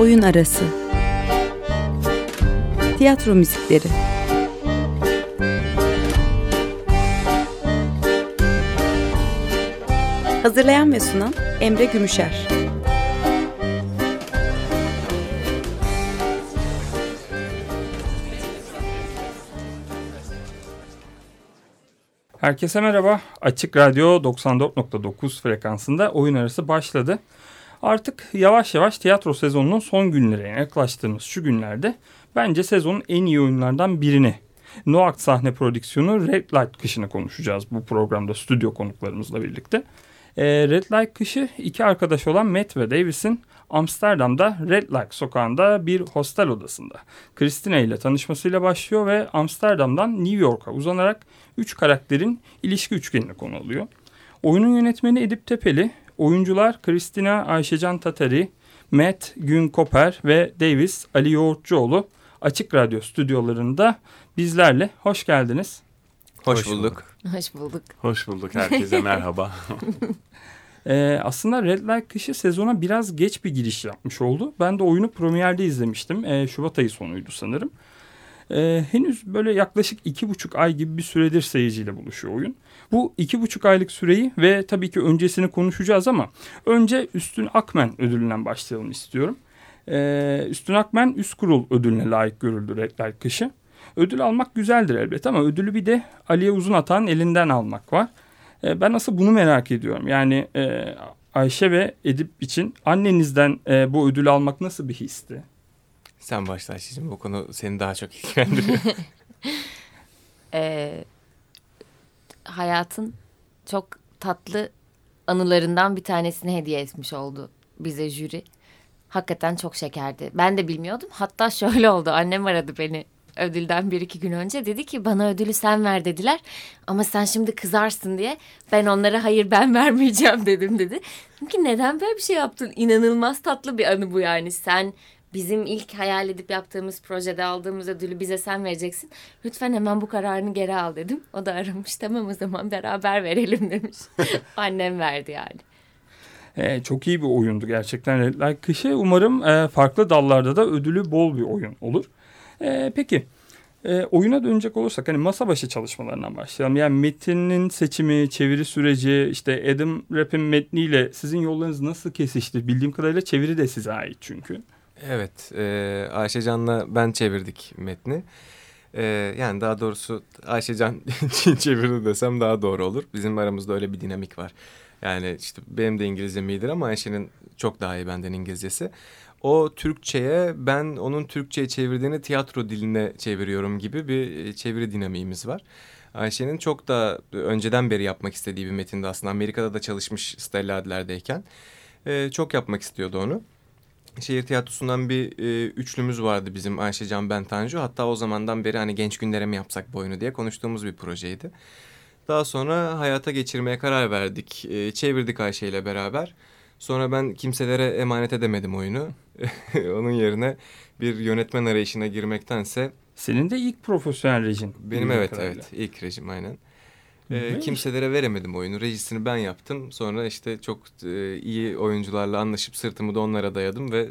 Oyun Arası Tiyatro Müzikleri Hazırlayan ve sunan Emre Gümüşer Herkese merhaba. Açık Radyo 94.9 frekansında oyun arası başladı. Artık yavaş yavaş tiyatro sezonunun son günlerine yaklaştığımız şu günlerde bence sezonun en iyi oyunlardan birini Noact sahne prodüksiyonu Red Light Kışı'nı konuşacağız bu programda stüdyo konuklarımızla birlikte. E, Red Light Kışı iki arkadaş olan Matt ve Davis'in Amsterdam'da Red Light sokağında bir hostel odasında Christina ile tanışmasıyla başlıyor ve Amsterdam'dan New York'a uzanarak üç karakterin ilişki üçgenini konu alıyor. Oyunun yönetmeni Edip Tepeli, oyuncular Christina Ayşecan Tatari, Matt Gün Koper ve Davis Ali Yoğurtçuoğlu Açık Radyo stüdyolarında bizlerle. Hoş geldiniz. Hoş, bulduk. Hoş bulduk. Hoş bulduk herkese merhaba. Ee, aslında Red Light Kışı sezona biraz geç bir giriş yapmış oldu. Ben de oyunu premierde izlemiştim. Ee, Şubat ayı sonuydu sanırım. Ee, henüz böyle yaklaşık iki buçuk ay gibi bir süredir seyirciyle buluşuyor oyun. Bu iki buçuk aylık süreyi ve tabii ki öncesini konuşacağız ama önce Üstün Akmen ödülünden başlayalım istiyorum. Ee, Üstün Akmen üst kurul ödülüne layık görüldü Light Kışı. Ödül almak güzeldir elbet ama ödülü bir de Aliye Uzun Atan elinden almak var. E, ben nasıl bunu merak ediyorum. Yani e, Ayşe ve Edip için annenizden e, bu ödülü almak nasıl bir histi? Sen başla Ayşe'cim. Bu konu seni daha çok ilgilendiriyor. ee, hayatın çok tatlı anılarından bir tanesini hediye etmiş oldu bize jüri. Hakikaten çok şekerdi. Ben de bilmiyordum. Hatta şöyle oldu. Annem aradı beni ödülden bir iki gün önce dedi ki bana ödülü sen ver dediler ama sen şimdi kızarsın diye ben onlara hayır ben vermeyeceğim dedim dedi. Çünkü neden böyle bir şey yaptın? İnanılmaz tatlı bir anı bu yani sen bizim ilk hayal edip yaptığımız projede aldığımız ödülü bize sen vereceksin. Lütfen hemen bu kararını geri al dedim. O da aramış tamam o zaman beraber verelim demiş. Annem verdi yani. Ee, çok iyi bir oyundu gerçekten Red Kışı. Umarım e, farklı dallarda da ödülü bol bir oyun olur. E, peki e, oyuna dönecek olursak hani masa başı çalışmalarından başlayalım. Yani metinin seçimi, çeviri süreci, işte Adam Rapp'in metniyle sizin yollarınız nasıl kesişti? Bildiğim kadarıyla çeviri de size ait çünkü. Evet, e, Ayşe Can'la ben çevirdik metni. E, yani daha doğrusu Ayşe Can çevirdi desem daha doğru olur. Bizim aramızda öyle bir dinamik var. Yani işte benim de İngilizcem iyidir ama Ayşe'nin çok daha iyi benden İngilizcesi o Türkçe'ye ben onun Türkçe'ye çevirdiğini tiyatro diline çeviriyorum gibi bir e, çeviri dinamiğimiz var. Ayşe'nin çok da önceden beri yapmak istediği bir metinde aslında Amerika'da da çalışmış Stella Adler'deyken e, çok yapmak istiyordu onu. Şehir tiyatrosundan bir e, üçlümüz vardı bizim Ayşe Can Ben Tanju. Hatta o zamandan beri hani genç günlere mi yapsak bu oyunu diye konuştuğumuz bir projeydi. Daha sonra hayata geçirmeye karar verdik. E, çevirdik Ayşe ile beraber. Sonra ben kimselere emanet edemedim oyunu. Onun yerine bir yönetmen arayışına girmektense... Senin de ilk profesyonel rejin. Benim evet kadarıyla. evet ilk rejim aynen. Ee, kimselere veremedim oyunu. Rejisini ben yaptım. Sonra işte çok e, iyi oyuncularla anlaşıp sırtımı da onlara dayadım ve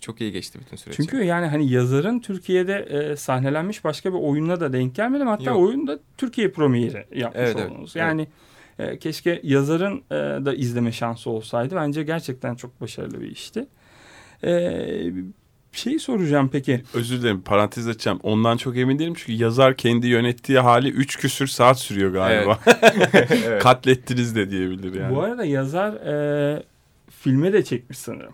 çok iyi geçti bütün süreç. Çünkü yani hani yazarın Türkiye'de e, sahnelenmiş başka bir oyunla da denk gelmedim. Hatta Yok. oyunda Türkiye premieri yapmış evet, oldunuz. Evet, yani evet. E, keşke yazarın e, da izleme şansı olsaydı. Bence gerçekten çok başarılı bir işti. Ee, şeyi soracağım peki. Özür dilerim parantez açacağım. Ondan çok emin değilim çünkü yazar kendi yönettiği hali üç küsür saat sürüyor galiba. Evet. Katlettiniz de diyebilir yani. Bu arada yazar e, filme de çekmiş sanırım.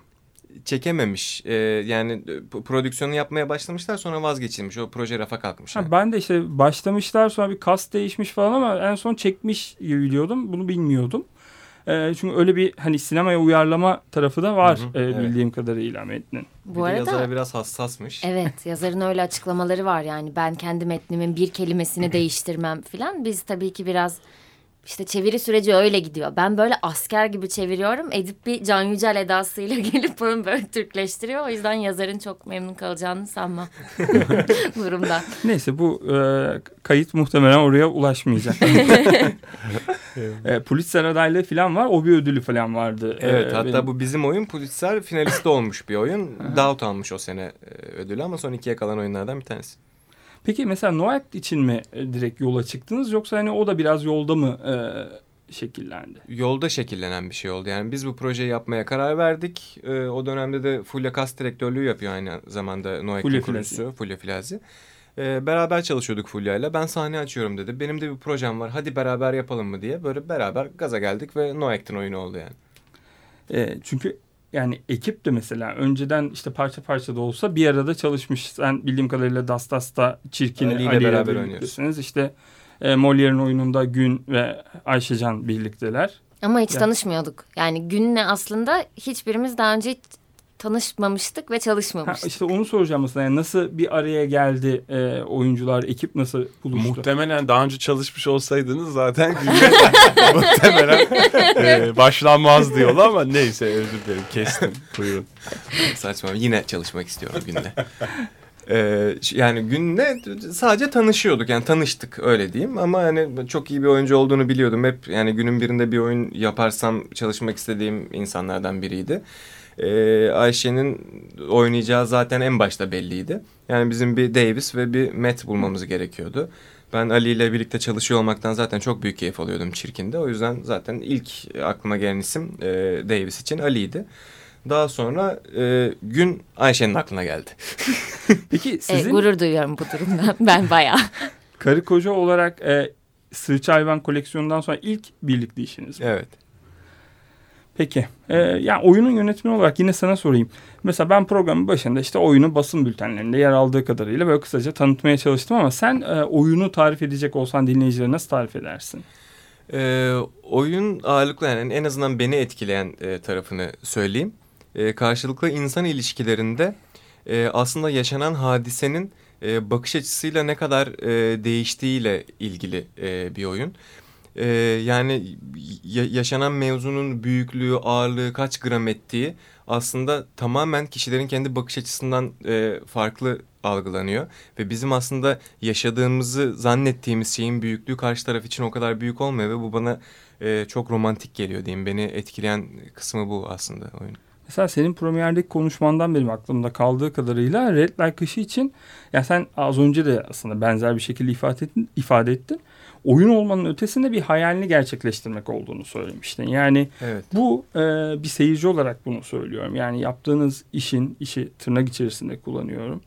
Çekememiş. Ee, yani e, prodüksiyonu yapmaya başlamışlar sonra vazgeçilmiş. O proje rafa kalkmış. Ha, ben de işte başlamışlar sonra bir kas değişmiş falan ama en son çekmiş biliyordum. Bunu bilmiyordum. E, çünkü öyle bir hani sinemaya uyarlama tarafı da var hı hı, e, bildiğim evet. kadarıyla metnin. Bu bir arada yazara biraz hassasmış. Evet yazarın öyle açıklamaları var yani ben kendi metnimin bir kelimesini değiştirmem filan. Biz tabii ki biraz işte çeviri süreci öyle gidiyor. Ben böyle asker gibi çeviriyorum. Edip bir Can Yücel edasıyla gelip bunu böyle Türkleştiriyor. O yüzden yazarın çok memnun kalacağını sanmam durumda. Neyse bu e, kayıt muhtemelen oraya ulaşmayacak. E, Pulitzer adaylığı falan var. O bir ödülü falan vardı. Evet E, hatta benim- bu bizim oyun Pulitzer finalisti olmuş bir oyun. Dağıt almış o sene e, ödülü ama son ikiye kalan oyunlardan bir tanesi. Peki mesela Noack için mi e, direkt yola çıktınız yoksa hani o da biraz yolda mı e, şekillendi? Yolda şekillenen bir şey oldu. Yani biz bu projeyi yapmaya karar verdik. E, o dönemde de Fulya Kas direktörlüğü yapıyor aynı zamanda Noak'ın Fulya kurucusu Fulya Filazi. E, beraber çalışıyorduk Fulya'yla. Ben sahne açıyorum dedi. Benim de bir projem var. Hadi beraber yapalım mı diye. Böyle beraber gaza geldik ve Noak'ın oyunu oldu yani. E, çünkü yani ekip de mesela önceden işte parça parça da olsa bir arada çalışmış. Sen bildiğim kadarıyla Dastas'ta Çirkin'i Ali ile Ali ile beraber birliktesiniz. İşte e, Molière'in oyununda Gün ve Ayşecan birlikteler. Ama hiç Ya. tanışmıyorduk. Yani Gün'le aslında hiçbirimiz daha önce hiç tanışmamıştık ve Ha, çalışmamıştık. işte onu soracağım aslında. Yani nasıl bir araya geldi e, oyuncular, ekip nasıl buluştu? Muhtemelen daha önce çalışmış olsaydınız zaten muhtemelen e, başlanmazdı yolu ama neyse özür dilerim kestim. Buyurun. Saçma. Yine çalışmak istiyorum günle. Ee, ş- yani günle sadece tanışıyorduk yani tanıştık öyle diyeyim ama hani çok iyi bir oyuncu olduğunu biliyordum hep yani günün birinde bir oyun yaparsam çalışmak istediğim insanlardan biriydi. Ee, Ayşe'nin oynayacağı zaten en başta belliydi. Yani bizim bir Davis ve bir Matt bulmamız gerekiyordu. Ben Ali ile birlikte çalışıyor olmaktan zaten çok büyük keyif alıyordum Çirkin'de. O yüzden zaten ilk aklıma gelen isim e, Davis için Ali'ydi. Daha sonra e, gün Ayşe'nin aklına geldi. Peki Evet, sizin gurur duyuyorum bu durumdan. Ben bayağı. karı koca olarak e, Sığırçı Hayvan koleksiyonundan sonra ilk birlikte işiniz mi? Evet. Peki. E, yani oyunun yönetmeni olarak yine sana sorayım. Mesela ben programın başında işte oyunu basın bültenlerinde yer aldığı kadarıyla böyle kısaca tanıtmaya çalıştım ama sen e, oyunu tarif edecek olsan dinleyicilere nasıl tarif edersin? Ee, oyun ağırlıklı yani en azından beni etkileyen e, tarafını söyleyeyim. E, karşılıklı insan ilişkilerinde e, aslında yaşanan hadisenin e, bakış açısıyla ne kadar e, değiştiğiyle ilgili e, bir oyun. E, yani ya- yaşanan mevzunun büyüklüğü, ağırlığı, kaç gram ettiği aslında tamamen kişilerin kendi bakış açısından e, farklı algılanıyor. Ve bizim aslında yaşadığımızı zannettiğimiz şeyin büyüklüğü karşı taraf için o kadar büyük olmuyor ve bu bana e, çok romantik geliyor diyeyim. Beni etkileyen kısmı bu aslında oyun. Mesela senin premierdeki konuşmandan benim aklımda kaldığı kadarıyla Red Light Kışı için ya sen az önce de aslında benzer bir şekilde ifade ettin, ifade ettin. Oyun olmanın ötesinde bir hayalini gerçekleştirmek olduğunu söylemiştin. Yani Evet. bu e, bir seyirci olarak bunu söylüyorum. Yani yaptığınız işin, işi tırnak içerisinde kullanıyorum.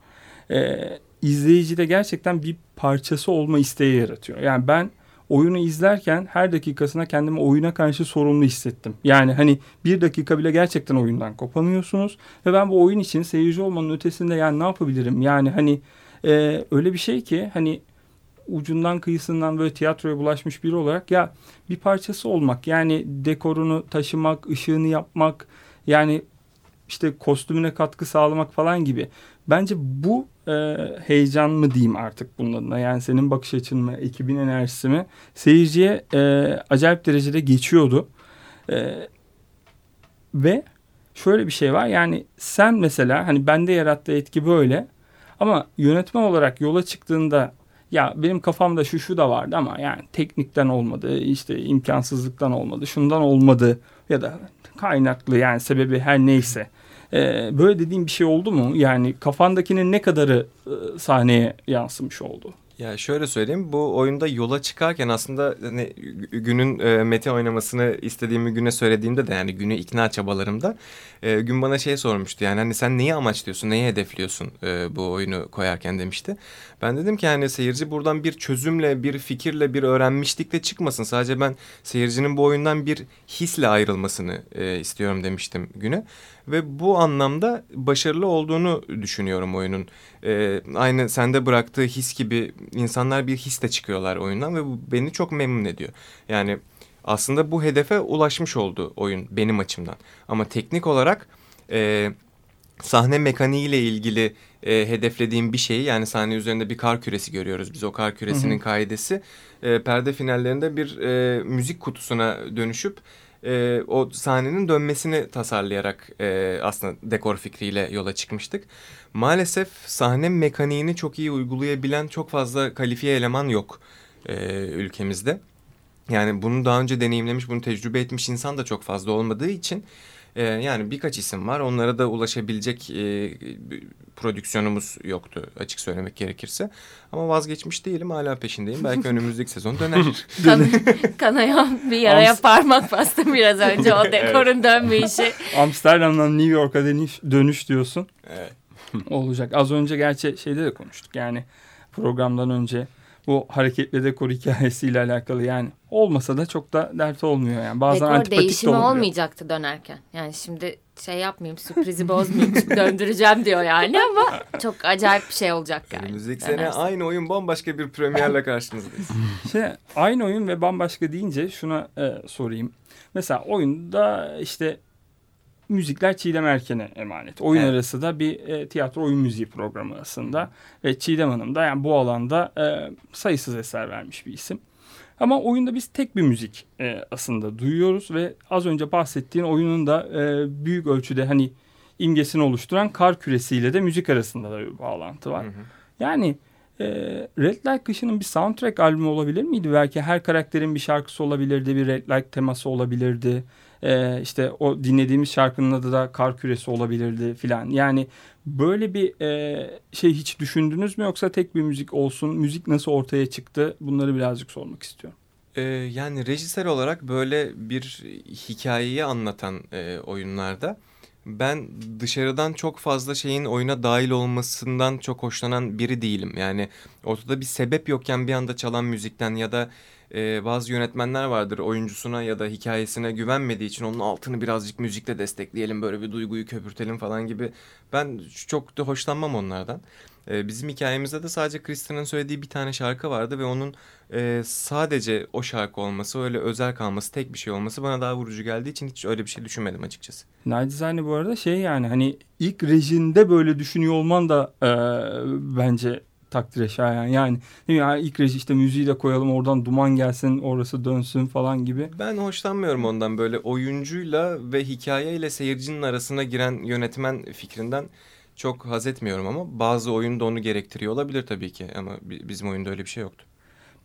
E, izleyicide gerçekten bir parçası olma isteği yaratıyor. Yani ben oyunu izlerken her dakikasına kendimi oyuna karşı sorumlu hissettim. Yani hani bir dakika bile gerçekten oyundan kopanıyorsunuz. Ve ben bu oyun için seyirci olmanın ötesinde yani ne yapabilirim? Yani hani e, öyle bir şey ki hani ucundan kıyısından böyle tiyatroya bulaşmış biri olarak ya bir parçası olmak yani dekorunu taşımak, ışığını yapmak yani işte kostümüne katkı sağlamak falan gibi. Bence bu e, heyecan mı diyeyim artık bunun adına yani senin bakış açın mı, ekibin enerjisi mi seyirciye e, acayip derecede geçiyordu. E, ve şöyle bir şey var yani sen mesela hani bende yarattığı etki böyle ama yönetmen olarak yola çıktığında ya benim kafamda şu şu da vardı ama yani teknikten olmadı işte imkansızlıktan olmadı şundan olmadı ya da kaynaklı yani sebebi her neyse. Ee, böyle dediğim bir şey oldu mu? Yani kafandakinin ne kadarı e, sahneye yansımış oldu? Ya şöyle söyleyeyim bu oyunda yola çıkarken aslında hani günün e, Mete oynamasını istediğimi güne söylediğimde de yani günü ikna çabalarımda e, gün bana şey sormuştu yani hani sen neyi amaçlıyorsun neyi hedefliyorsun e, bu oyunu koyarken demişti. Ben dedim ki hani seyirci buradan bir çözümle bir fikirle bir öğrenmişlikle çıkmasın sadece ben seyircinin bu oyundan bir hisle ayrılmasını e, istiyorum demiştim güne. Ve bu anlamda başarılı olduğunu düşünüyorum oyunun. Ee, aynı sende bıraktığı his gibi insanlar bir hisle çıkıyorlar oyundan ve bu beni çok memnun ediyor. Yani aslında bu hedefe ulaşmış oldu oyun benim açımdan. Ama teknik olarak e, sahne mekaniği ile ilgili e, hedeflediğim bir şeyi yani sahne üzerinde bir kar küresi görüyoruz. Biz o kar küresinin kaidesi e, perde finallerinde bir e, müzik kutusuna dönüşüp e, o sahnenin dönmesini tasarlayarak e, aslında dekor fikriyle yola çıkmıştık. Maalesef sahne mekaniğini çok iyi uygulayabilen çok fazla kalifiye eleman yok e, ülkemizde. Yani bunu daha önce deneyimlemiş, bunu tecrübe etmiş insan da çok fazla olmadığı için e, yani birkaç isim var. Onlara da ulaşabilecek e, prodüksiyonumuz yoktu açık söylemek gerekirse. Ama vazgeçmiş değilim hala peşindeyim. Belki önümüzdeki sezon döner. Kan, kanayan bir yaraya Ams- parmak bastım biraz önce o dekorun dönme işi. Amsterdam'dan New York'a dönüş, dönüş diyorsun. evet. olacak. Az önce gerçi şeyde de konuştuk yani programdan önce bu hareketli dekor hikayesiyle alakalı yani olmasa da çok da dert olmuyor yani. Bazen Dekor antipatik de değişimi olabiliyor. olmayacaktı dönerken. Yani şimdi şey yapmayayım sürprizi bozmayayım döndüreceğim diyor yani ama çok acayip bir şey olacak yani. Önümüzdeki sene aynı oyun bambaşka bir premierle karşınızdayız. Şey, aynı oyun ve bambaşka deyince şuna e, sorayım. Mesela oyunda işte müzikler Çiğdem Erken'e emanet. Oyun Evet. arası da bir e, tiyatro oyun müziği programı aslında. Ve Çiğdem Hanım da yani bu alanda e, sayısız eser vermiş bir isim. Ama oyunda biz tek bir müzik e, aslında duyuyoruz ve az önce bahsettiğin oyunun da e, büyük ölçüde hani imgesini oluşturan kar küresiyle de müzik arasında da bir bağlantı var. Hı hı. Yani e, Red Light Kışı'nın bir soundtrack albümü olabilir miydi? Belki her karakterin bir şarkısı olabilirdi, bir Red Light teması olabilirdi. E, işte o dinlediğimiz şarkının adı da Kar Küresi olabilirdi filan. Yani böyle bir e, şey hiç düşündünüz mü yoksa tek bir müzik olsun? Müzik nasıl ortaya çıktı? Bunları birazcık sormak istiyorum. Ee, yani rejisör olarak böyle bir hikayeyi anlatan e, oyunlarda ben dışarıdan çok fazla şeyin oyuna dahil olmasından çok hoşlanan biri değilim. Yani ortada bir sebep yokken bir anda çalan müzikten ya da e, bazı yönetmenler vardır oyuncusuna ya da hikayesine güvenmediği için onun altını birazcık müzikle destekleyelim böyle bir duyguyu köpürtelim falan gibi. Ben çok da hoşlanmam onlardan. E, bizim hikayemizde de sadece Kristen'ın söylediği bir tane şarkı vardı ve onun e, sadece o şarkı olması, öyle özel kalması, tek bir şey olması bana daha vurucu geldiği için hiç öyle bir şey düşünmedim açıkçası. Nacizane bu arada şey yani hani ilk rejinde böyle düşünüyor olman da e, bence takdire şayan. Yani değil mi? Yani ilk reji işte müziği de koyalım oradan duman gelsin orası dönsün falan gibi. Ben hoşlanmıyorum ondan böyle oyuncuyla ve hikayeyle seyircinin arasına giren yönetmen fikrinden çok haz etmiyorum ama bazı oyunda onu gerektiriyor olabilir tabii ki ama bi- bizim oyunda öyle bir şey yoktu.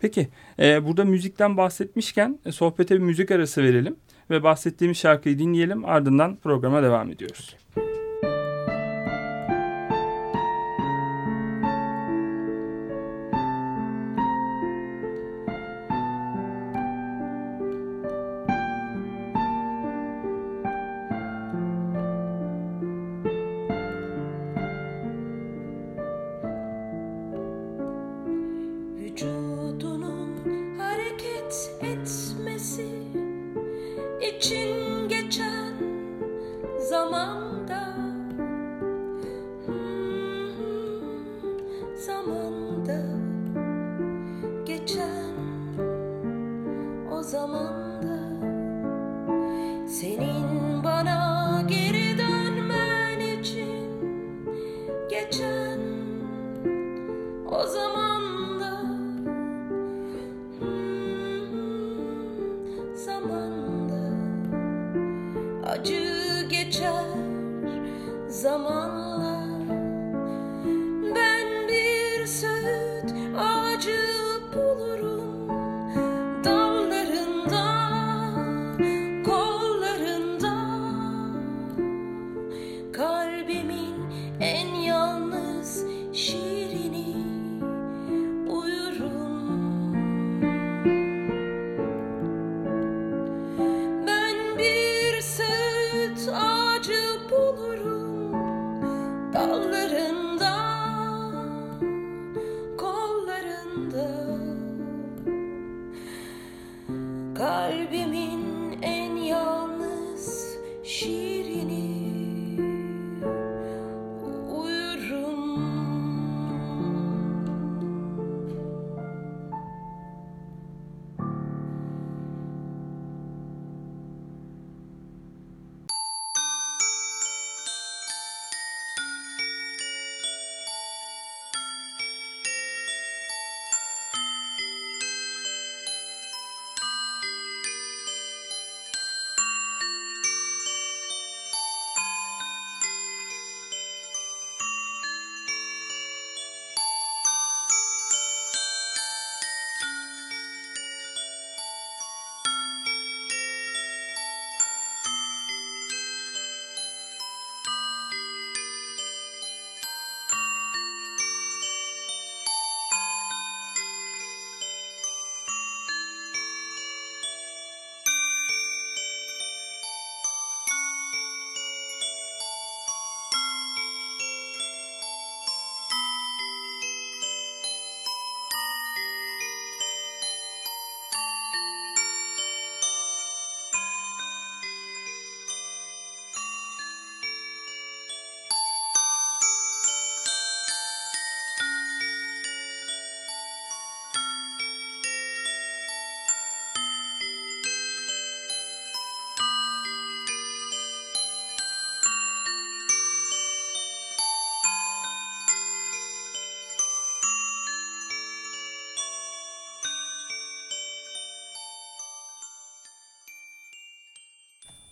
Peki e, burada müzikten bahsetmişken e, sohbete bir müzik arası verelim ve bahsettiğimiz şarkıyı dinleyelim ardından programa devam ediyoruz. Vücudunun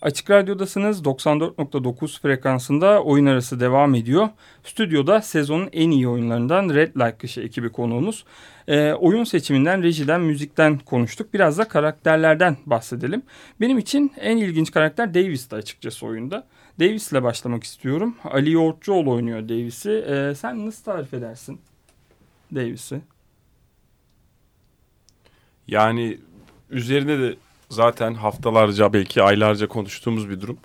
Açık Radyo'dasınız. 94.9 frekansında oyun arası devam ediyor. Stüdyoda sezonun en iyi oyunlarından Red Light Kışı ekibi konuğumuz. Ee, oyun seçiminden, rejiden, müzikten konuştuk. Biraz da karakterlerden bahsedelim. Benim için en ilginç karakter Davis'ti açıkçası oyunda. Davis'le başlamak istiyorum. Ali Yoğurtçuoğlu oynuyor Davis'i. Ee, sen nasıl tarif edersin Davis'i? Yani üzerine de zaten haftalarca belki aylarca konuştuğumuz bir durum.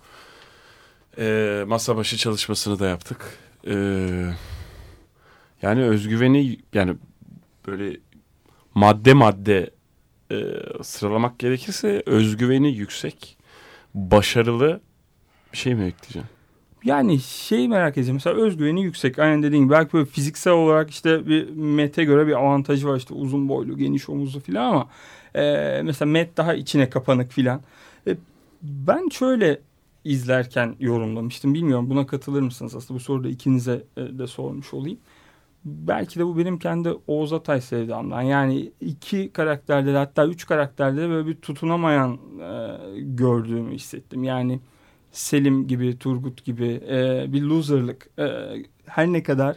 Ee, masa başı çalışmasını da yaptık. Ee, yani özgüveni yani böyle madde madde e, sıralamak gerekirse özgüveni yüksek, başarılı bir şey mi ekleyeceğim? Yani şey merak edeceğim. Mesela özgüveni yüksek. Aynen dediğin gibi. Belki böyle fiziksel olarak işte bir Met'e göre bir avantajı var. işte uzun boylu, geniş omuzlu falan ama e, mesela Met daha içine kapanık filan. E, ben şöyle izlerken yorumlamıştım. Bilmiyorum buna katılır mısınız? Aslında bu soruda ikinize e, de sormuş olayım. Belki de bu benim kendi Oğuz Atay sevdamdan. Yani iki karakterde de hatta üç karakterde de böyle bir tutunamayan e, gördüğümü hissettim. Yani Selim gibi, Turgut gibi e, bir loserlık. E, her ne kadar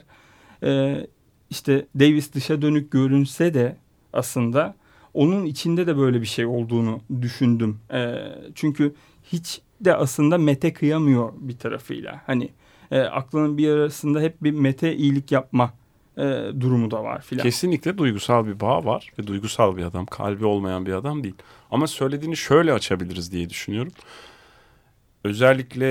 e, işte Davis dışa dönük görünse de aslında onun içinde de böyle bir şey olduğunu düşündüm. E, çünkü hiç de aslında Mete kıyamıyor bir tarafıyla. Hani e, aklının bir arasında hep bir Mete iyilik yapma e, durumu da var filan. Kesinlikle duygusal bir bağ var ve duygusal bir adam, kalbi olmayan bir adam değil. Ama söylediğini şöyle açabiliriz diye düşünüyorum. Özellikle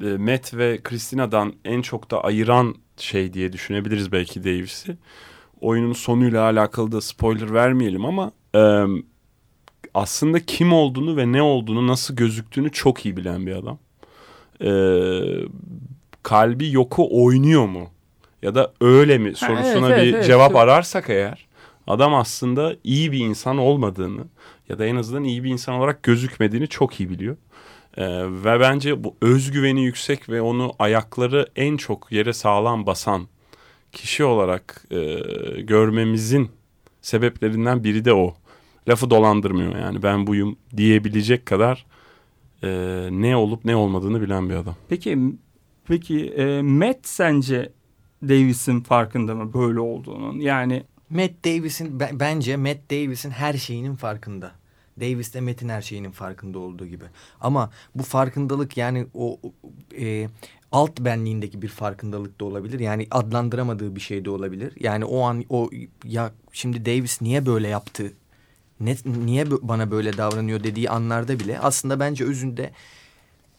e, Matt ve Christina'dan en çok da ayıran şey diye düşünebiliriz belki Davis'i. Oyunun sonuyla alakalı da spoiler vermeyelim ama e, aslında kim olduğunu ve ne olduğunu nasıl gözüktüğünü çok iyi bilen bir adam. E, kalbi yoku oynuyor mu? Ya da öyle mi sorusuna evet, bir evet, evet. cevap ararsak eğer adam aslında iyi bir insan olmadığını ya da en azından iyi bir insan olarak gözükmediğini çok iyi biliyor. Ee, ve bence bu özgüveni yüksek ve onu ayakları en çok yere sağlam basan kişi olarak e, görmemizin sebeplerinden biri de o. Lafı dolandırmıyor yani ben buyum diyebilecek kadar e, ne olup ne olmadığını bilen bir adam. Peki peki e, Matt sence Davis'in farkında mı böyle olduğunun? Yani Matt Davis'in be- bence Matt Davis'in her şeyinin farkında. Davis de Matt'in her şeyinin farkında olduğu gibi. Ama bu farkındalık yani o e, alt benliğindeki bir farkındalık da olabilir. Yani adlandıramadığı bir şey de olabilir. Yani o an o ya şimdi Davis niye böyle yaptı? Ne, niye bana böyle davranıyor dediği anlarda bile aslında bence özünde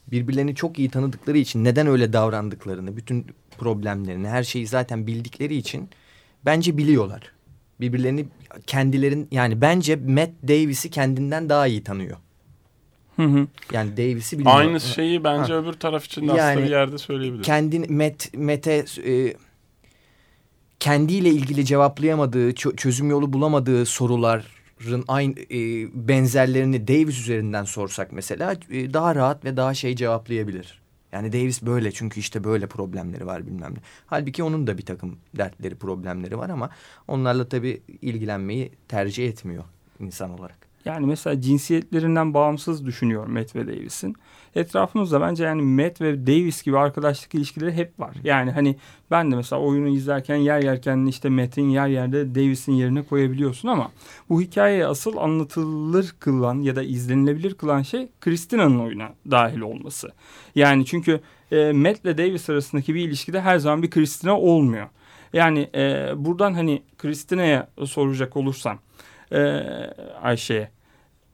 birbirlerini çok iyi tanıdıkları için neden öyle davrandıklarını, bütün problemlerini, her şeyi zaten bildikleri için bence biliyorlar. Birbirlerini kendilerin yani bence Matt Davis'i kendinden daha iyi tanıyor. hı hı. Yani Davis'i biliyor. Aynı şeyi bence Ha. öbür taraf için de aslında Yani bir yerde söyleyebiliriz. Kendin Matt Matt'e e, kendiyle ilgili cevaplayamadığı, çö- çözüm yolu bulamadığı soruların aynı e, benzerlerini Davis üzerinden sorsak mesela e, daha rahat ve daha şey cevaplayabilir. Yani Davis böyle çünkü işte böyle problemleri var bilmem ne. Halbuki onun da bir takım dertleri, problemleri var ama onlarla tabii ilgilenmeyi tercih etmiyor insan olarak. Yani mesela cinsiyetlerinden bağımsız düşünüyorum Matt ve Davis'in. Etrafımızda bence yani Matt ve Davis gibi arkadaşlık ilişkileri hep var. Yani hani ben de mesela oyunu izlerken yer yerken işte Matt'in yer yerde Davis'in yerine koyabiliyorsun ama bu hikayeye asıl anlatılır kılan ya da izlenilebilir kılan şey Christina'nın oyuna dahil olması. Yani çünkü e, Matt ile Davis arasındaki bir ilişkide her zaman bir Christina olmuyor. Yani e, buradan hani Christina'ya soracak olursam e, Ayşe'ye.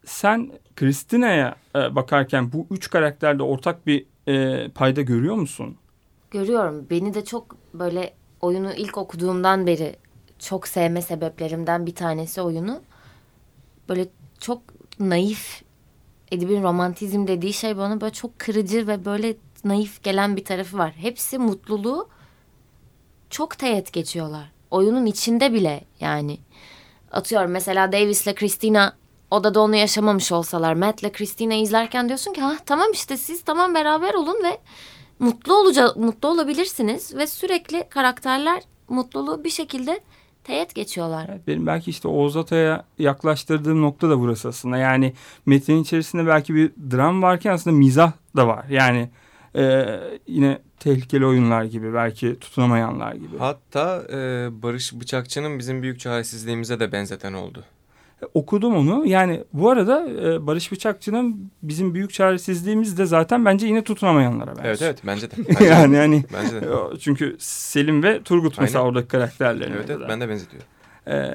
Sen Christina'ya e, bakarken bu üç karakterde ortak bir e, payda görüyor musun? Görüyorum. Beni de çok böyle oyunu ilk okuduğumdan beri çok sevme sebeplerimden bir tanesi oyunu. Böyle çok naif Edip'in romantizm dediği şey bana böyle çok kırıcı ve böyle naif gelen bir tarafı var. Hepsi mutluluğu çok teğet geçiyorlar. Oyunun içinde bile yani. Atıyorum mesela Davis'le Christina odada onu yaşamamış olsalar Matt'le Christina izlerken diyorsun ki ha tamam işte siz tamam beraber olun ve mutlu olacak mutlu olabilirsiniz ve sürekli karakterler mutluluğu bir şekilde teğet geçiyorlar. Benim belki işte Oğuz Atay'a yaklaştırdığım nokta da burası aslında. Yani metnin içerisinde belki bir dram varken aslında mizah da var. Yani e, yine tehlikeli oyunlar gibi belki tutunamayanlar gibi. Hatta e, Barış Bıçakçı'nın bizim büyük çaresizliğimize de benzeten oldu. Okudum onu. Yani bu arada e, Barış Bıçakçı'nın bizim büyük çaresizliğimiz de zaten bence yine tutunamayanlara benziyor. Evet evet bence de. Bence de. yani hani Bence de. çünkü Selim ve Turgut mesela Aynen. oradaki karakterlerine Evet evet de. ben de benzetiyorum. Ee,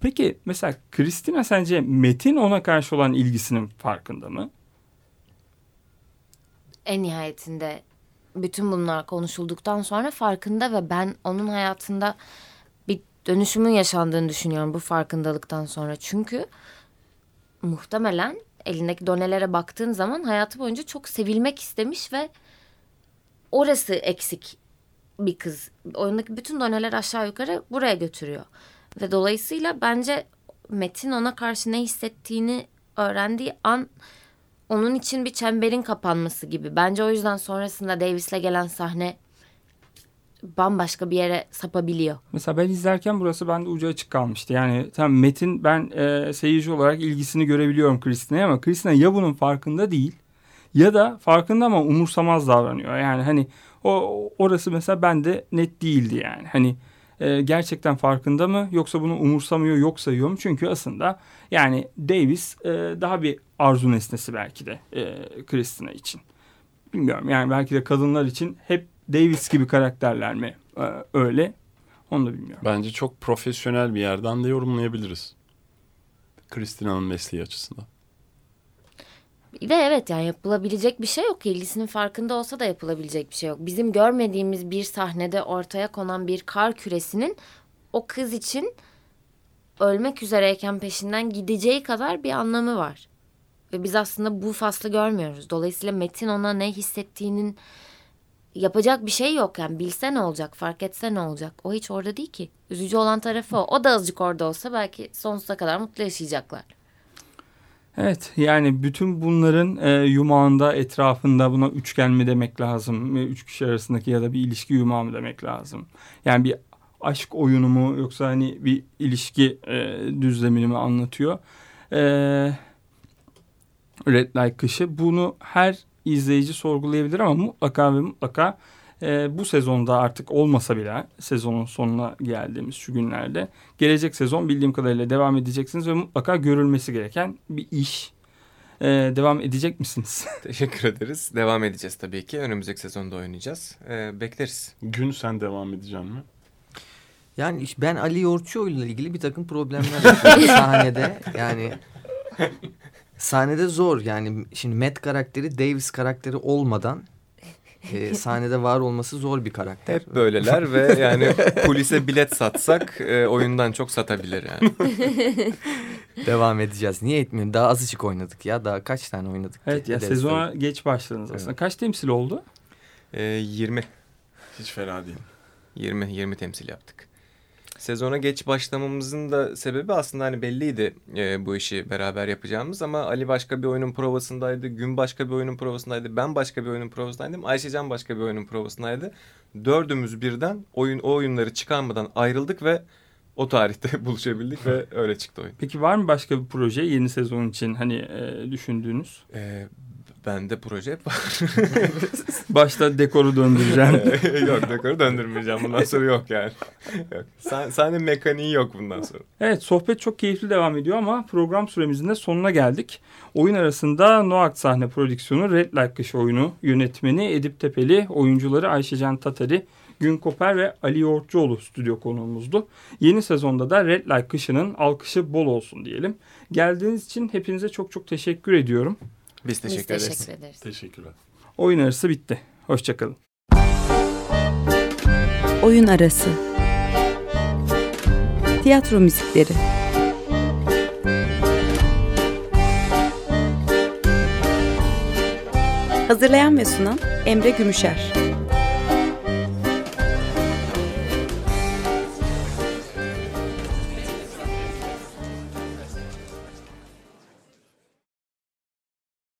peki mesela Kristina sence Metin ona karşı olan ilgisinin farkında mı? En nihayetinde bütün bunlar konuşulduktan sonra farkında ve ben onun hayatında bir dönüşümün yaşandığını düşünüyorum bu farkındalıktan sonra. Çünkü muhtemelen elindeki donelere baktığın zaman hayatı boyunca çok sevilmek istemiş ve orası eksik bir kız. Oyundaki bütün doneler aşağı yukarı buraya götürüyor. Ve dolayısıyla bence Metin ona karşı ne hissettiğini öğrendiği an onun için bir çemberin kapanması gibi. Bence o yüzden sonrasında Davis'le gelen sahne bambaşka bir yere sapabiliyor. Mesela ben izlerken burası bende ucu açık kalmıştı. Yani tam Metin ben e, seyirci olarak ilgisini görebiliyorum Kristina'ya ama Kristina ya bunun farkında değil ya da farkında ama umursamaz davranıyor. Yani hani o orası mesela bende net değildi yani. Hani e, gerçekten farkında mı yoksa bunu umursamıyor yok sayıyor mu? Çünkü aslında yani Davis e, daha bir arzu nesnesi belki de e, Kristina için. Bilmiyorum yani belki de kadınlar için hep Davis gibi karakterler mi e, öyle onu da bilmiyorum. Bence çok profesyonel bir yerden de yorumlayabiliriz. Kristina'nın mesleği açısından. Bir de evet yani yapılabilecek bir şey yok. İlgisinin farkında olsa da yapılabilecek bir şey yok. Bizim görmediğimiz bir sahnede ortaya konan bir kar küresinin o kız için ölmek üzereyken peşinden gideceği kadar bir anlamı var. Ve biz aslında bu faslı görmüyoruz. Dolayısıyla Metin ona ne hissettiğinin yapacak bir şey yok. Yani bilse ne olacak, fark etse ne olacak. O hiç orada değil ki. Üzücü olan tarafı o. O da azıcık orada olsa belki sonsuza kadar mutlu yaşayacaklar. Evet yani bütün bunların e, yumağında etrafında buna üçgen mi demek lazım? E, Üç kişi arasındaki ya da bir ilişki yumağı mı demek lazım? Yani bir aşk oyunu mu yoksa hani bir ilişki e, düzlemini mi anlatıyor? E, Red Light Kışı bunu her izleyici sorgulayabilir ama mutlaka ve mutlaka e, bu sezonda artık olmasa bile sezonun sonuna geldiğimiz şu günlerde gelecek sezon bildiğim kadarıyla devam edeceksiniz ve mutlaka görülmesi gereken bir iş. E, devam edecek misiniz? Teşekkür ederiz. Devam edeceğiz tabii ki. Önümüzdeki sezonda oynayacağız. Ee, bekleriz. Gün sen devam edeceksin mi? Yani ben Ali Yorçuoğlu ile ilgili bir takım problemler yaşıyorum sahnede. Yani sahnede zor yani şimdi Matt karakteri Davis karakteri olmadan e, sahnede var olması zor bir karakter. Hep böyleler ve yani polise bilet satsak e, oyundan çok satabilir yani. Devam edeceğiz. Niye etmiyorum? Daha azıcık oynadık ya. Daha kaç tane oynadık? ki? evet ya sezona geç başladınız aslında. Evet. Kaç temsil oldu? Ee, 20. Hiç fena değil. 20 20 temsil yaptık. Sezona geç başlamamızın da sebebi aslında hani belliydi e, bu işi beraber yapacağımız ama Ali başka bir oyunun provasındaydı, Gün başka bir oyunun provasındaydı, ben başka bir oyunun provasındaydım, Ayşecan başka bir oyunun provasındaydı. Dördümüz birden oyun o oyunları çıkarmadan ayrıldık ve o tarihte buluşabildik ve öyle çıktı oyun. Peki var mı başka bir proje yeni sezon için hani e, düşündüğünüz? Ee, bende proje var. Başta dekoru döndüreceğim. yok dekoru döndürmeyeceğim bundan sonra yok yani. Yok. Sah- sahne mekaniği yok bundan sonra. Evet sohbet çok keyifli devam ediyor ama program süremizin de sonuna geldik. Oyun arasında Noak sahne prodüksiyonu Red Light Kış oyunu yönetmeni Edip Tepeli, oyuncuları Ayşecan Tatari, Gün Koper ve Ali Yoğurtçuoğlu stüdyo konuğumuzdu. Yeni sezonda da Red Light Kışı'nın alkışı bol olsun diyelim. Geldiğiniz için hepinize çok çok teşekkür ediyorum. Biz teşekkür Biz ederiz. teşekkür ederiz. Teşekkürler. Oyun arası bitti. Hoşçakalın. Oyun arası. Tiyatro müzikleri. Hazırlayan ve sunan Emre Gümüşer.